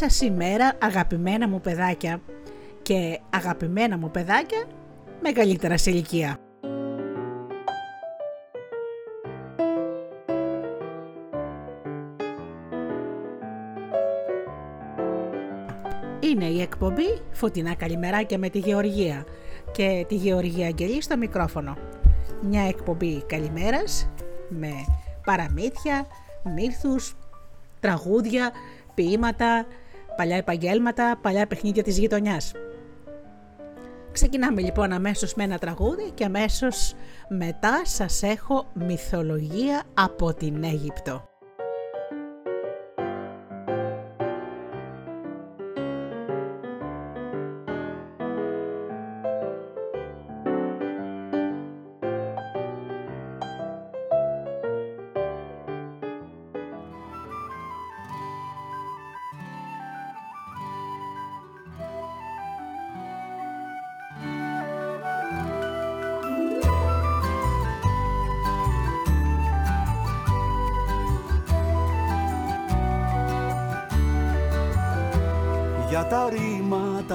σας ημέρα αγαπημένα μου παιδάκια και αγαπημένα μου παιδάκια μεγαλύτερα σε ηλικία. Είναι η εκπομπή Φωτεινά Καλημεράκια με τη Γεωργία και τη Γεωργία Αγγελή στο μικρόφωνο. Μια εκπομπή καλημέρας με παραμύθια, μύθους, τραγούδια, ποίηματα, παλιά επαγγέλματα, παλιά παιχνίδια της γειτονιάς. Ξεκινάμε λοιπόν αμέσως με ένα τραγούδι και αμέσως μετά σας έχω μυθολογία από την Αίγυπτο.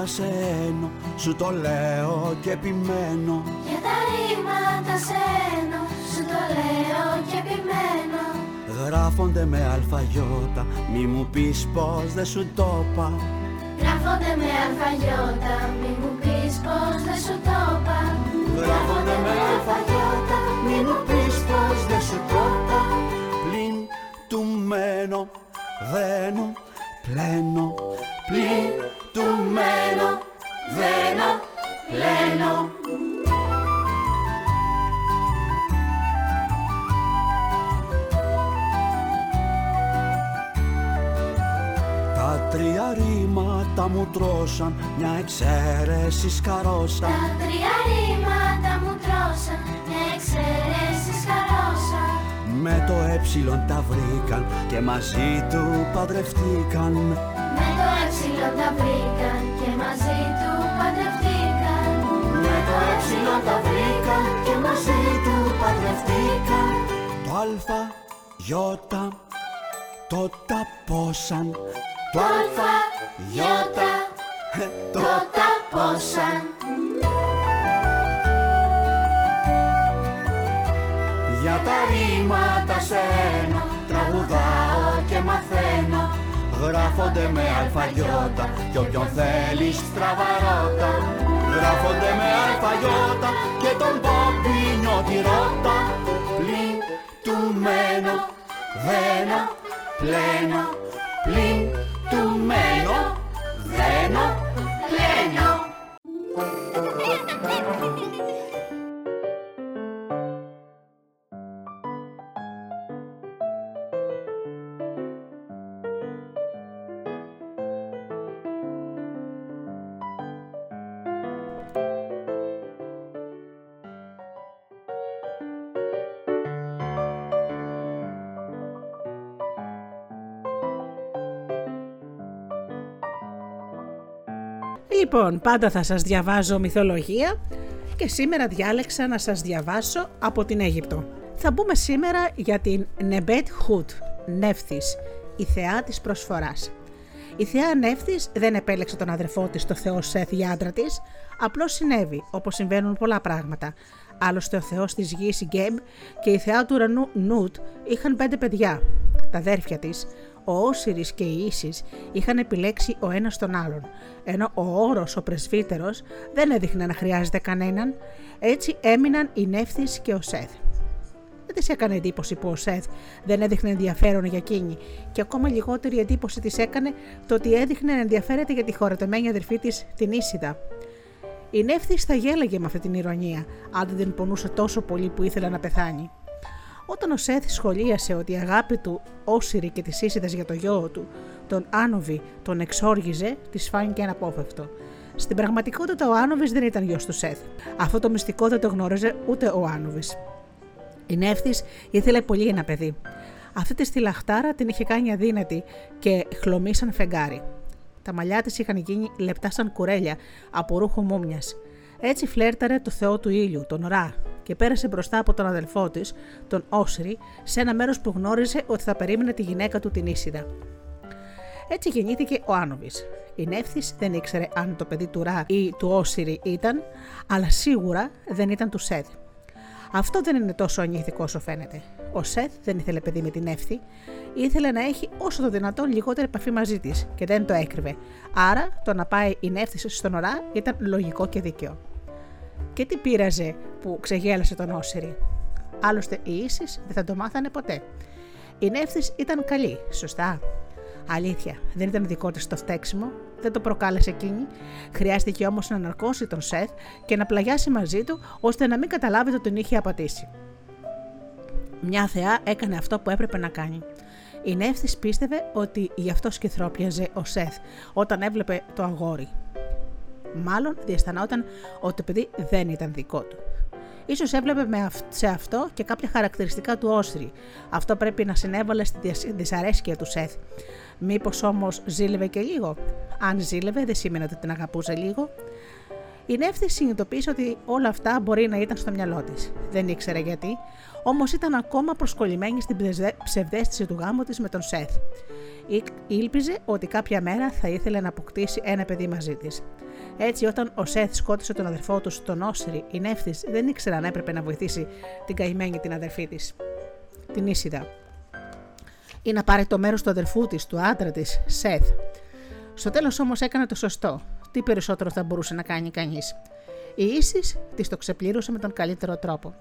Σένω, σου το λέω και επιμένω. Για τα ρήματα σένω, σου το λέω και επιμένω. Γράφονται με αλφαγιώτα, μη μου πεις πως δεν σου το είπα. Γράφονται με αλφαγιώτα, μη μου πεις πως δεν σου το είπα. Γράφονται με αλφαγιώτα, μη μου πεις πως δεν σου το είπα. Πλην του μένω, δένω, πλένω Πλην του μένω, δένω, πλένω. Τα τρία ρήματα μου τρώσαν, μια εξαίρεση σκαρώσαν. Τα τρία ρήματα μου τρώσαν, μια εξαίρεση σκαρώσαν. Με το ε τα βρήκαν και μαζί του παντρευτήκαν έψιλον τα βρήκαν και μαζί του παντρευτήκαν. Με το έψιλον τα βρήκαν και μαζί του παντρευτήκαν. Το αλφα, γιώτα, το ταπόσαν. Το αλφα, γιώτα, το ταπόσαν. Για τα ρήματα σένα τραγουδάω και μαθαίνω Γράφονται με αλφαγιώτα κι όποιον θέλει στραβαρώτα Γράφονται με αλφαγιώτα και τον πόπινιο τη ρώτα Πλην του μένω, δένω, Λοιπόν, πάντα θα σας διαβάζω μυθολογία και σήμερα διάλεξα να σας διαβάσω από την Αίγυπτο. Θα μπούμε σήμερα για την Νεμπέτ Χουτ, Νεύθης, η θεά της προσφοράς. Η θεά Νεύθης δεν επέλεξε τον αδερφό της, το θεό Σεθ για άντρα της, απλώς συνέβη, όπως συμβαίνουν πολλά πράγματα. Άλλωστε ο θεός της γης Γκέμπ και η θεά του ουρανού Νούτ είχαν πέντε παιδιά. Τα αδέρφια της, ο Όσυρης και η Ίσης είχαν επιλέξει ο ένας τον άλλον, ενώ ο όρος ο πρεσβύτερος δεν έδειχνε να χρειάζεται κανέναν, έτσι έμειναν η Νεύθης και ο Σέθ. Δεν της έκανε εντύπωση που ο Σέθ δεν έδειχνε ενδιαφέρον για εκείνη, και ακόμα λιγότερη εντύπωση της έκανε το ότι έδειχνε να ενδιαφέρεται για τη χωρατεμένη αδερφή της, την Ίσιδα. Η Νεύθης θα γέλαγε με αυτή την ηρωνία, αν δεν πονούσε τόσο πολύ που ήθελε να πεθάνει. Όταν ο Σέθ σχολίασε ότι η αγάπη του Όσυρη και τη Ίσιδα για το γιο του, τον Άνοβη, τον εξόργιζε, της φάνηκε αναπόφευκτο. Στην πραγματικότητα ο Άνοβη δεν ήταν γιος του Σεθ. Αυτό το μυστικό δεν το γνώριζε ούτε ο Άνοβη. Η Νεύθης ήθελε πολύ ένα παιδί. Αυτή τη στυλαχτάρα την είχε κάνει αδύνατη και χλωμή σαν φεγγάρι. Τα μαλλιά της είχαν γίνει λεπτά σαν κουρέλια από ρούχο μούμια. Έτσι φλέρταρε το θεό του ήλιου, τον Ρα, και πέρασε μπροστά από τον αδελφό της, τον Όσρι, σε ένα μέρος που γνώριζε ότι θα περίμενε τη γυναίκα του την Ίσιδα. Έτσι γεννήθηκε ο Άνοβη. Η Νεύθης δεν ήξερε αν το παιδί του Ρα ή του Όσυρη ήταν, αλλά σίγουρα δεν ήταν του Σέδ. Αυτό δεν είναι τόσο ανήθικο όσο φαίνεται. Ο Σεθ δεν ήθελε παιδί με την εύθη, ήθελε να έχει όσο το δυνατόν λιγότερη επαφή μαζί της και δεν το έκρυβε. Άρα το να πάει η νεύθης στον ορά ήταν λογικό και δίκαιο. Και τι πείραζε που ξεγέλασε τον Όσυρη. Άλλωστε οι ίσει δεν θα το μάθανε ποτέ. Η νεύθης ήταν καλή, σωστά. Αλήθεια, δεν ήταν δικό της το φταίξιμο, δεν το προκάλεσε εκείνη. Χρειάστηκε όμως να ναρκώσει τον Σεθ και να πλαγιάσει μαζί του ώστε να μην καταλάβει ότι τον είχε απατήσει. Μια θεά έκανε αυτό που έπρεπε να κάνει. Η Νεύθης πίστευε ότι γι' αυτό σκυθρόπιαζε ο Σεθ όταν έβλεπε το αγόρι. Μάλλον διαισθανόταν ότι το παιδί δεν ήταν δικό του. Ίσως έβλεπε σε αυτό και κάποια χαρακτηριστικά του Όσρη. Αυτό πρέπει να συνέβαλε στη δυσαρέσκεια του Σεθ. Μήπως όμως ζήλευε και λίγο; Αν ζήλευε, δεν σήμαινε ότι την αγαπούσε λίγο. Η Νεύθη συνειδητοποίησε ότι όλα αυτά μπορεί να ήταν στο μυαλό της. Δεν ήξερε γιατί, όμως ήταν ακόμα προσκολλημένη στην ψευδέστηση του γάμου της με τον Σεθ. Ήλπιζε ότι κάποια μέρα θα ήθελε να αποκτήσει ένα παιδί μαζί της. Έτσι, όταν ο Σεθ σκότωσε τον αδερφό του, τον Όσρη, η Νεύθης δεν ήξερε αν έπρεπε να βοηθήσει την καημένη την αδερφή της, την Ίσιδα, ή να πάρει το μέρος του αδερφού της, του άντρα της, Σεθ. Στο τέλος όμως έκανε το σωστό. Τι περισσότερο θα μπορούσε να κάνει κανείς. Η ίσης της το ξεπλήρωσε με τον καλύτερο τρόπο.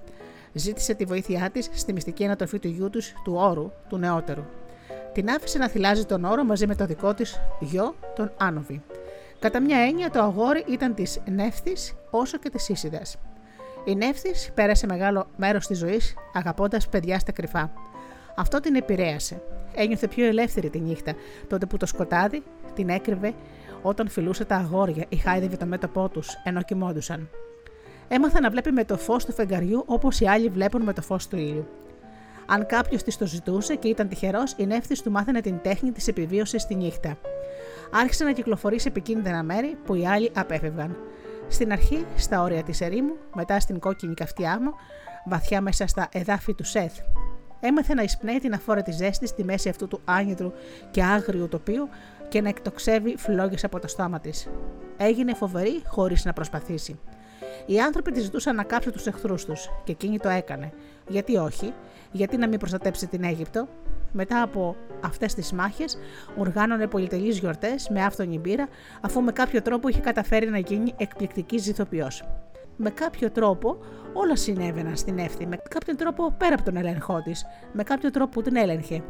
Ζήτησε τη βοήθειά της στη μυστική ανατροφή του γιού τους, του όρου, του νεότερου. Την άφησε να θυλάζει τον όρο μαζί με το δικό της γιο, τον Άνοβη. Κατά μια έννοια, το αγόρι ήταν της Νεύθης όσο και της Ίσιδας. Η Νεύθης πέρασε μεγάλο μέρος της ζωής αγαπώντας παιδιά στα κρυφά. Αυτό την επηρέασε. Ένιωθε πιο ελεύθερη τη νύχτα, τότε που το σκοτάδι την έκρυβε όταν φιλούσε τα αγόρια ή χάιδευε το μέτωπό τους ενώ κοιμόντουσαν. Έμαθα να βλέπει με το φως του φεγγαριού όπως οι άλλοι βλέπουν με το φως του ήλιου. Αν κάποιος της το ζητούσε και ήταν τυχερός, η νεύθης του μάθαινε την τέχνη της επιβίωσης τη νύχτα. Άρχισε να κυκλοφορεί σε επικίνδυνα μέρη που οι άλλοι απέφευγαν. Στην αρχή στα όρια της ερήμου, μετά στην κόκκινη καυτή άμμο, βαθιά μέσα στα εδάφη του Σεθ. Έμαθε να εισπνέει την αφόρετη ζέστης στη μέση αυτού του άνυδρου και άγριου τοπίου και να εκτοξεύει φλόγες από το στόμα της. Έγινε φοβερή χωρίς να προσπαθήσει. Οι άνθρωποι τη ζητούσαν να κάψει τους εχθρούς τους και εκείνη το έκανε. Γιατί όχι, γιατί να μην προστατέψει την Αίγυπτο; Μετά από αυτές τις μάχες, οργάνωνε πολυτελείς γιορτές με άφθονη μπύρα, αφού με κάποιο τρόπο είχε καταφέρει να γίνει εκπληκτική ζηθοποιός. Με κάποιο τρόπο όλα συνέβαιναν στην εύθη, με κάποιο τρόπο πέρα από τον έλεγχό της, με κάποιο τρόπο που την έλεγχε.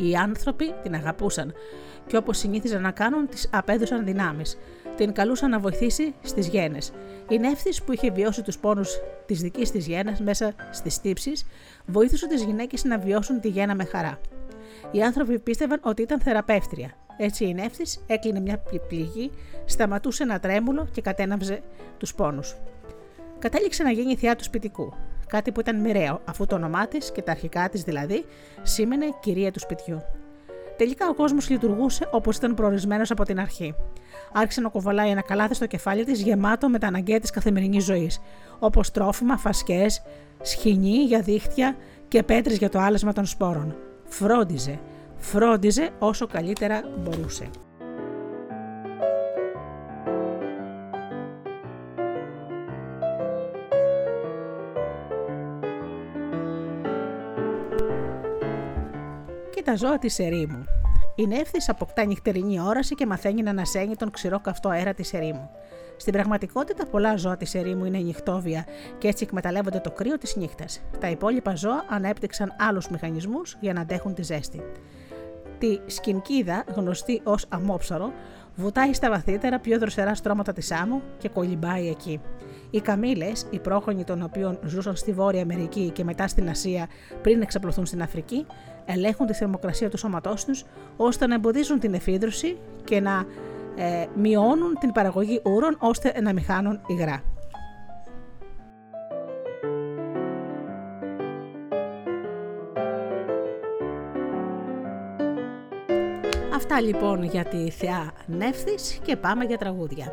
Οι άνθρωποι την αγαπούσαν και όπως συνήθιζαν να κάνουν, τις απέδωσαν δυνάμεις. Την καλούσαν να βοηθήσει στις γένες. Η νεύθης που είχε βιώσει τους πόνους της δικής της γένας μέσα στις τύψεις, βοήθησε τις γυναίκες να βιώσουν τη γένα με χαρά. Οι άνθρωποι πίστευαν ότι ήταν θεραπεύτρια. Έτσι η νεύθης έκλεινε μια πληγή, σταματούσε ένα τρέμουλο και κατέναυζε τους πόνους. Κατέληξε να γίνει θεά του σπιτικού. Κάτι που ήταν μοιραίο, αφού το όνομά της και τα αρχικά της δηλαδή σήμαινε κυρία του σπιτιού. Τελικά ο κόσμος λειτουργούσε όπως ήταν προορισμένος από την αρχή. Άρχισε να κοβαλάει ένα καλάθι στο κεφάλι της γεμάτο με τα αναγκαία της καθημερινής ζωής, όπως τρόφιμα, φασκές, σχοινή για δίχτυα και πέτρες για το άλεσμα των σπόρων. Φρόντιζε, φρόντιζε όσο καλύτερα μπορούσε. Τα ζώα της ερήμου. Η νεύθης αποκτά νυχτερινή όραση και μαθαίνει να ανασένει τον ξηρό καυτό αέρα της ερήμου. Στην πραγματικότητα, πολλά ζώα της ερήμου είναι νυχτόβια και έτσι εκμεταλλεύονται το κρύο της νύχτας. Τα υπόλοιπα ζώα ανέπτυξαν άλλους μηχανισμούς για να αντέχουν τη ζέστη. Τη σκηνκίδα, γνωστή ως αμόψαρο, βουτάει στα βαθύτερα πιο δροσερά στρώματα της άμμου και κολυμπάει εκεί. Οι καμίλε, οι πρόγονοι των οποίων ζούσαν στη Βόρεια Αμερική και μετά στην Ασία πριν εξαπλωθούν στην Αφρική, ελέγχουν τη θερμοκρασία του σώματός τους ώστε να εμποδίζουν την εφίδρωση και να ε, μειώνουν την παραγωγή ούρων ώστε να μην χάνουν υγρά. Αυτά λοιπόν για τη θεά Νεύθης και πάμε για τραγούδια.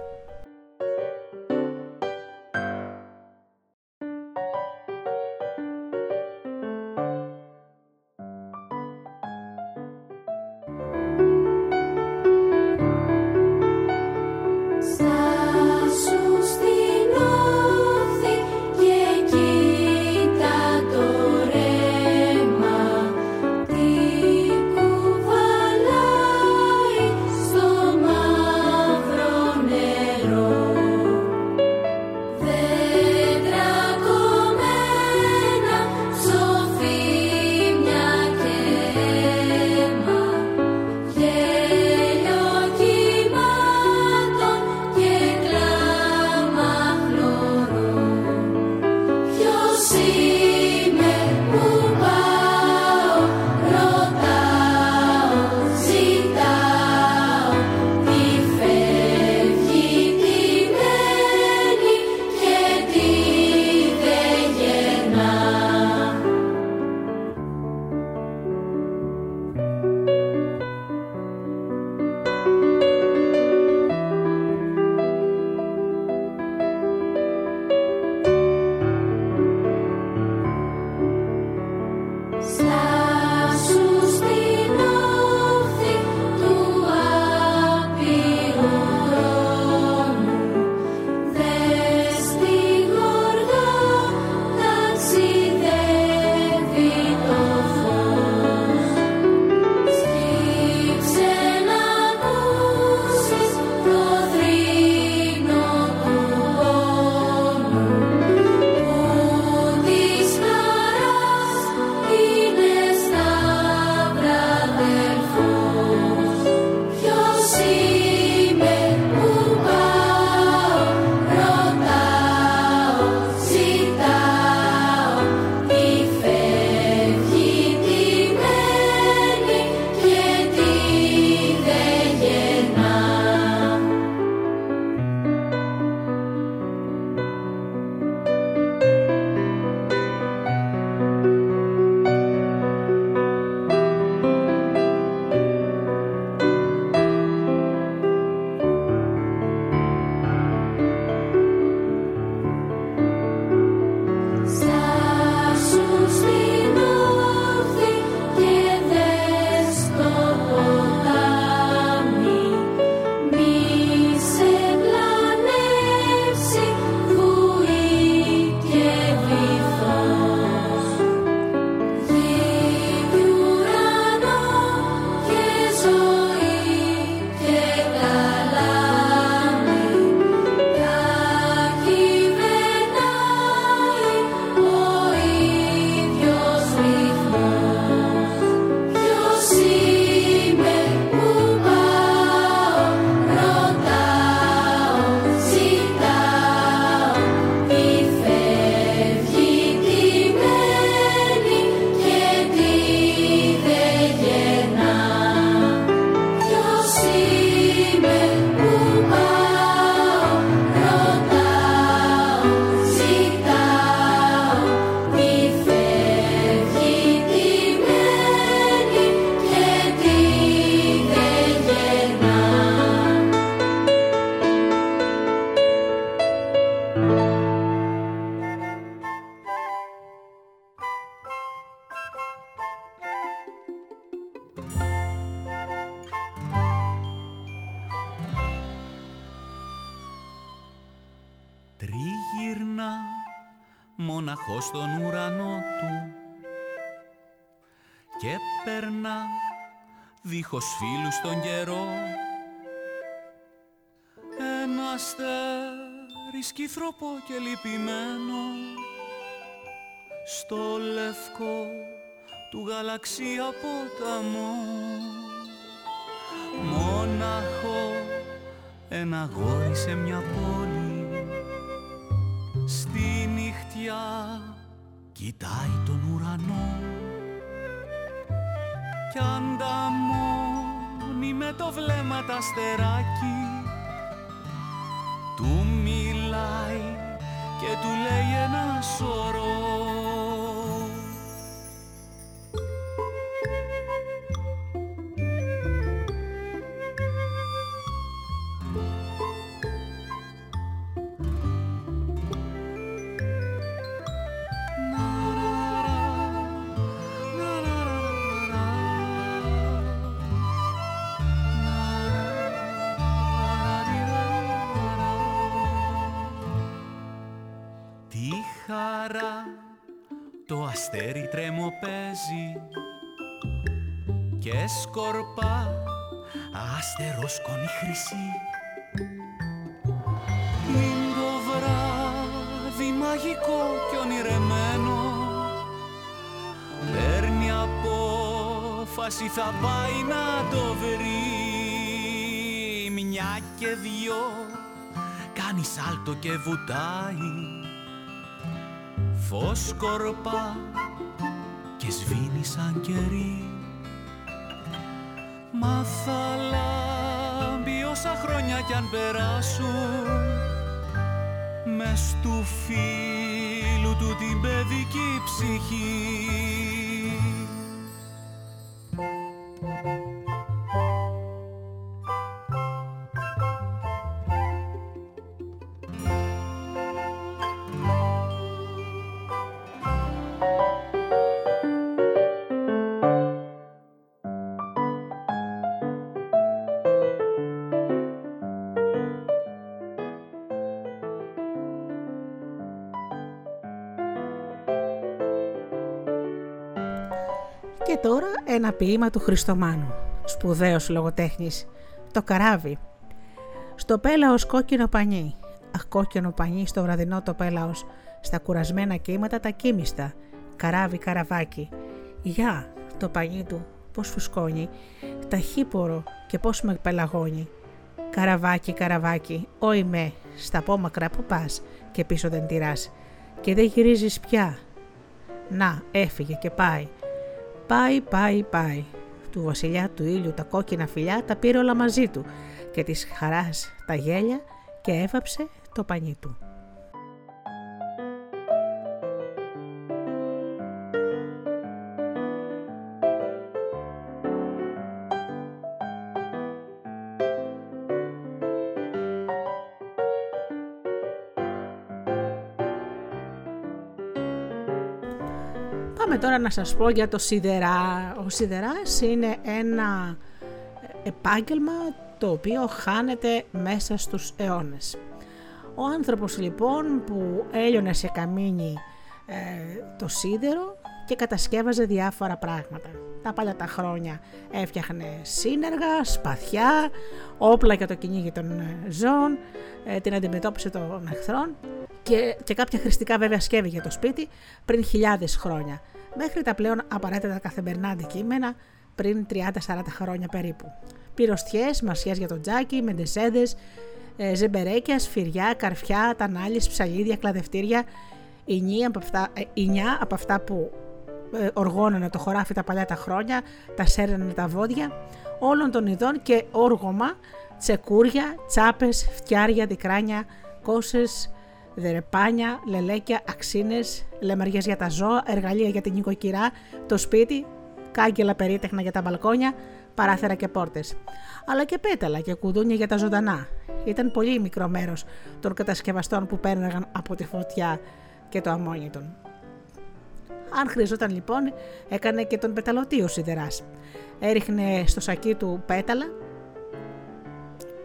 Δίχως φίλους στον καιρό. Ένα αστέρι σκυθροπό και λυπημένο στο λευκό του γαλαξία ποταμό. Μόναχο ένα γόρι σε μια πόλη στη νυχτιά κοιτάει τον ουρανό. Κι αν τα σηκώνει με το βλέμμα τα στεράκι Του μιλάει και του λέει ένα σωρό αστέρι τρεμοπαίζει και σκορπά άστερο σκόνη χρυσή. Είναι το βράδυ μαγικό και ονειρεμένο. Παίρνει απόφαση θα πάει να το βρει. Μια και δυο κάνει σάλτο και βουτάει Φως σκορπά και σβήνει σαν κερί. Μα θα λάμπει όσα χρόνια κι αν περάσουν. Μες του φίλου του την παιδική ψυχή τώρα ένα ποίημα του Χριστομάνου, σπουδαίος λογοτέχνης, το καράβι. Στο πέλαος κόκκινο πανί, αχ κόκκινο πανί στο βραδινό το πέλαος, στα κουρασμένα κύματα τα κίμιστα, καράβι καραβάκι. Γεια, το πανί του, πώς φουσκώνει, ταχύπορο και πώς με πελαγώνει. Καραβάκι, καραβάκι, όι με, στα πόμακρα που πας και πίσω δεν τυράς και δεν γυρίζεις πια. Να, έφυγε και πάει Πάει, πάει, πάει. Του βασιλιά του ήλιου τα κόκκινα φιλιά τα πήρε όλα μαζί του και της χαράς τα γέλια και έβαψε το πανί του. Τώρα να σας πω για το σιδερά. Ο σιδεράς είναι ένα επάγγελμα το οποίο χάνεται μέσα στους αιώνες. Ο άνθρωπος λοιπόν που έλειωνε σε καμίνι ε, το σίδερο και κατασκεύαζε διάφορα πράγματα. Τα παλιά τα χρόνια έφτιαχνε σύνεργα, σπαθιά, όπλα για το κυνήγι των ε, ζώων, ε, την αντιμετώπιση των εχθρών και, και κάποια χρηστικά βέβαια σκεύη για το σπίτι πριν χιλιάδες χρόνια μέχρι τα πλέον απαραίτητα καθημερινά αντικείμενα πριν 30-40 χρόνια περίπου. Πυροστιές, μασιές για τον τζάκι, μεντεσέδες, ε, ζεμπερέκια, σφυριά, καρφιά, τανάλιε, ψαλίδια, κλαδευτήρια, ινιά από αυτά, ε, από αυτά που ε, οργώνανε το χωράφι τα παλιά τα χρόνια, τα σέρνανε τα βόδια, όλων των ειδών και όργωμα, τσεκούρια, τσάπες, φτιάρια, δικράνια, κόσες, δερεπάνια, λελέκια, αξίνες, λεμαριές για τα ζώα, εργαλεία για την νοικοκυρά, το σπίτι, κάγκελα περίτεχνα για τα μπαλκόνια, παράθυρα και πόρτες. Αλλά και πέταλα και κουδούνια για τα ζωντανά. Ήταν πολύ μικρό μέρος των κατασκευαστών που πέρναγαν από τη φωτιά και το αμόνιτον. Αν χρειαζόταν λοιπόν, έκανε και τον πεταλωτή ο σιδεράς. Έριχνε στο σακί του πέταλα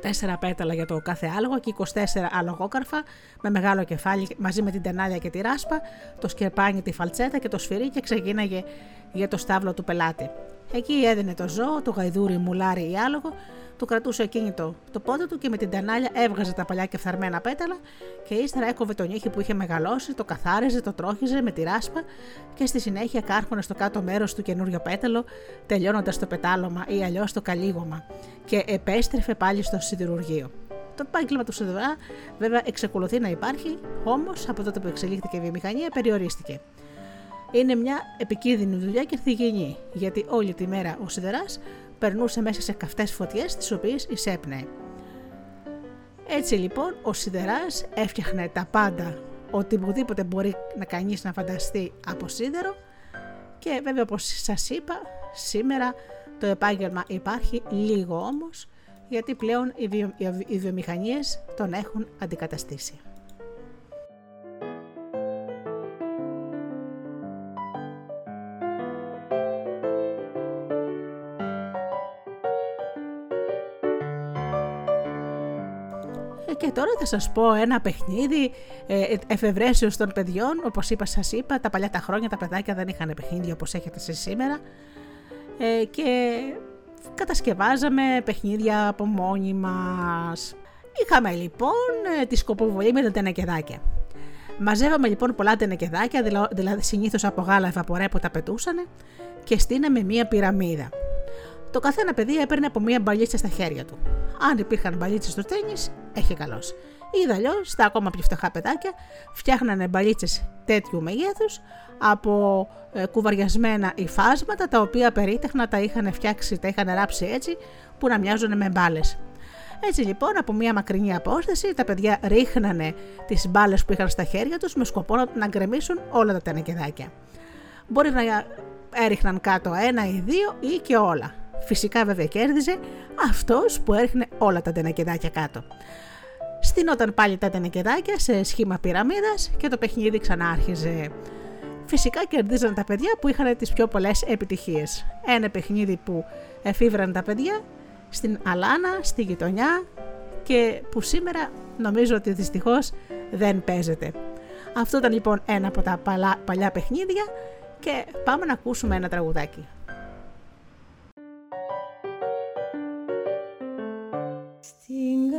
4 πέταλα για το κάθε άλογο και 24 αλογόκαρφα με μεγάλο κεφάλι μαζί με την τενάλια και τη ράσπα, το σκερπάνι, τη φαλτσέτα και το σφυρί και ξεκίναγε για το στάβλο του πελάτη. Εκεί έδινε το ζώο, το γαϊδούρι, μουλάρι ή άλογο του κρατούσε εκείνητο το πόδι του και με την τανάλια έβγαζε τα παλιά και φθαρμένα πέταλα και ύστερα έκοβε τον ήχη που είχε μεγαλώσει, το καθάριζε, το τρόχιζε με τη ράσπα και στη συνέχεια κάρχονε στο κάτω μέρος του καινούριο πέταλο, τελειώνοντας το πετάλωμα ή αλλιώς το καλύγωμα και επέστρεφε πάλι στο σιδηρουργείο. Το επάγγελμα του σιδερά βέβαια εξακολουθεί να υπάρχει, όμως από τότε που εξελίχθηκε η βιομηχανία περιορίστηκε. Είναι μια επικίνδυνη δουλειά και θυγενή, γιατί όλη τη μέρα ο σιδεράς περνούσε μέσα σε καυτές φωτιές τις οποίες εισέπνεε. Έτσι λοιπόν ο Σιδεράς έφτιαχνε τα πάντα οτιδήποτε μπορεί να κανείς να φανταστεί από σίδερο και βέβαια όπως σας είπα σήμερα το επάγγελμα υπάρχει λίγο όμως γιατί πλέον οι, βιο, οι βιομηχανίες τον έχουν αντικαταστήσει. Τώρα θα σας πω ένα παιχνίδι ε, εφευρέσεως των παιδιών. Όπως είπα σας είπα, τα παλιά τα χρόνια τα παιδάκια δεν είχαν παιχνίδια όπως έχετε εσείς σήμερα. Ε, και κατασκευάζαμε παιχνίδια από μόνοι μας. Είχαμε λοιπόν ε, τη σκοποβολή με τα τενεκεδάκια. Μαζεύαμε λοιπόν πολλά τενεκεδάκια, δηλαδή συνήθως από γάλα ευαπορέ που τα πετούσαν και στείναμε μία πυραμίδα. Το καθένα παιδί έπαιρνε από μία μπαλίτσα στα χέρια του. Αν υπήρχαν μπαλίτσες στο τέννη, έχει καλώ. Ή αλλιώς, στα ακόμα πιο φτωχά παιδάκια, φτιάχνανε μπαλίτσες τέτοιου μεγέθους από ε, κουβαριασμένα υφάσματα τα οποία περίτεχνα τα είχαν φτιάξει, τα είχαν ράψει έτσι που να μοιάζουν με μπάλες. Έτσι λοιπόν από μια μακρινή απόσταση τα παιδιά ρίχνανε τις μπάλες που είχαν στα χέρια τους με σκοπό να γκρεμίσουν όλα τα τενεκεδάκια. Μπορεί να έριχναν κάτω ένα ή δύο ή και όλα. Φυσικά βέβαια κέρδιζε αυτός που έριχνε όλα τα τενεκεδάκια κάτω. Στείνονταν πάλι τα τενεκεδάκια σε σχήμα πυραμίδας και το παιχνίδι ξανά άρχιζε. Φυσικά κερδίζαν τα παιδιά που είχαν τις πιο πολλές επιτυχίες. Ένα παιχνίδι που εφήβραν τα παιδιά στην Αλάνα, στη γειτονιά και που σήμερα νομίζω ότι δυστυχώς δεν παίζεται. Αυτό ήταν λοιπόν ένα από τα παλιά παιχνίδια και πάμε να ακούσουμε ένα τραγουδάκι. Στην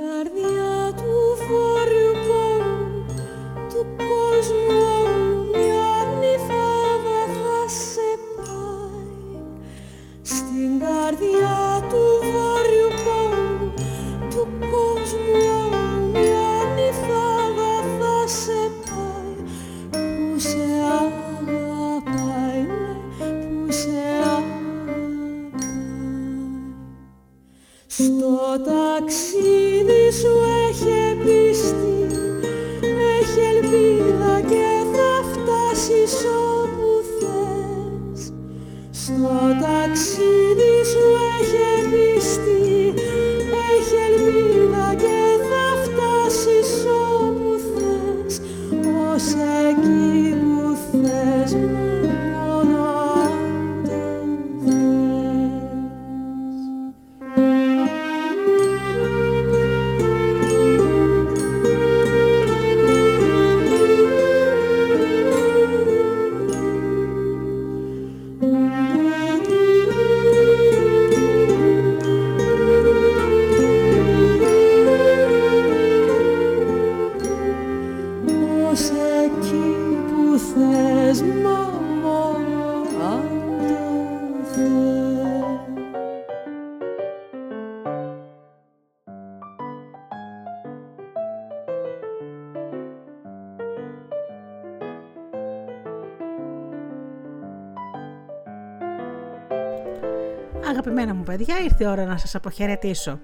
Αγαπημένα μου παιδιά, ήρθε η ώρα να σας αποχαιρετήσω.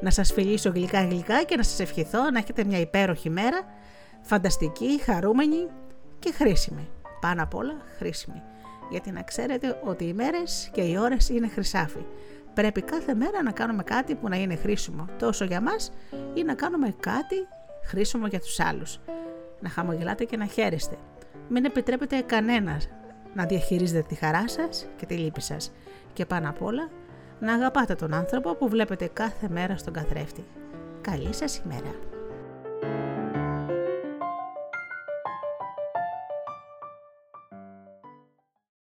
Να σας φιλήσω γλυκά γλυκά και να σας ευχηθώ να έχετε μια υπέροχη μέρα, φανταστική, χαρούμενη και χρήσιμη. Πάνω απ' όλα χρήσιμη. Γιατί να ξέρετε ότι οι μέρες και οι ώρες είναι χρυσάφι. Πρέπει κάθε μέρα να κάνουμε κάτι που να είναι χρήσιμο τόσο για μας ή να κάνουμε κάτι χρήσιμο για τους άλλους. Να χαμογελάτε και να χαίρεστε. Μην επιτρέπετε κανένας να διαχειρίζετε τη χαρά σας και τη λύπη σας. Και πάνω απ' όλα να αγαπάτε τον άνθρωπο που βλέπετε κάθε μέρα στον καθρέφτη. Καλή σας ημέρα.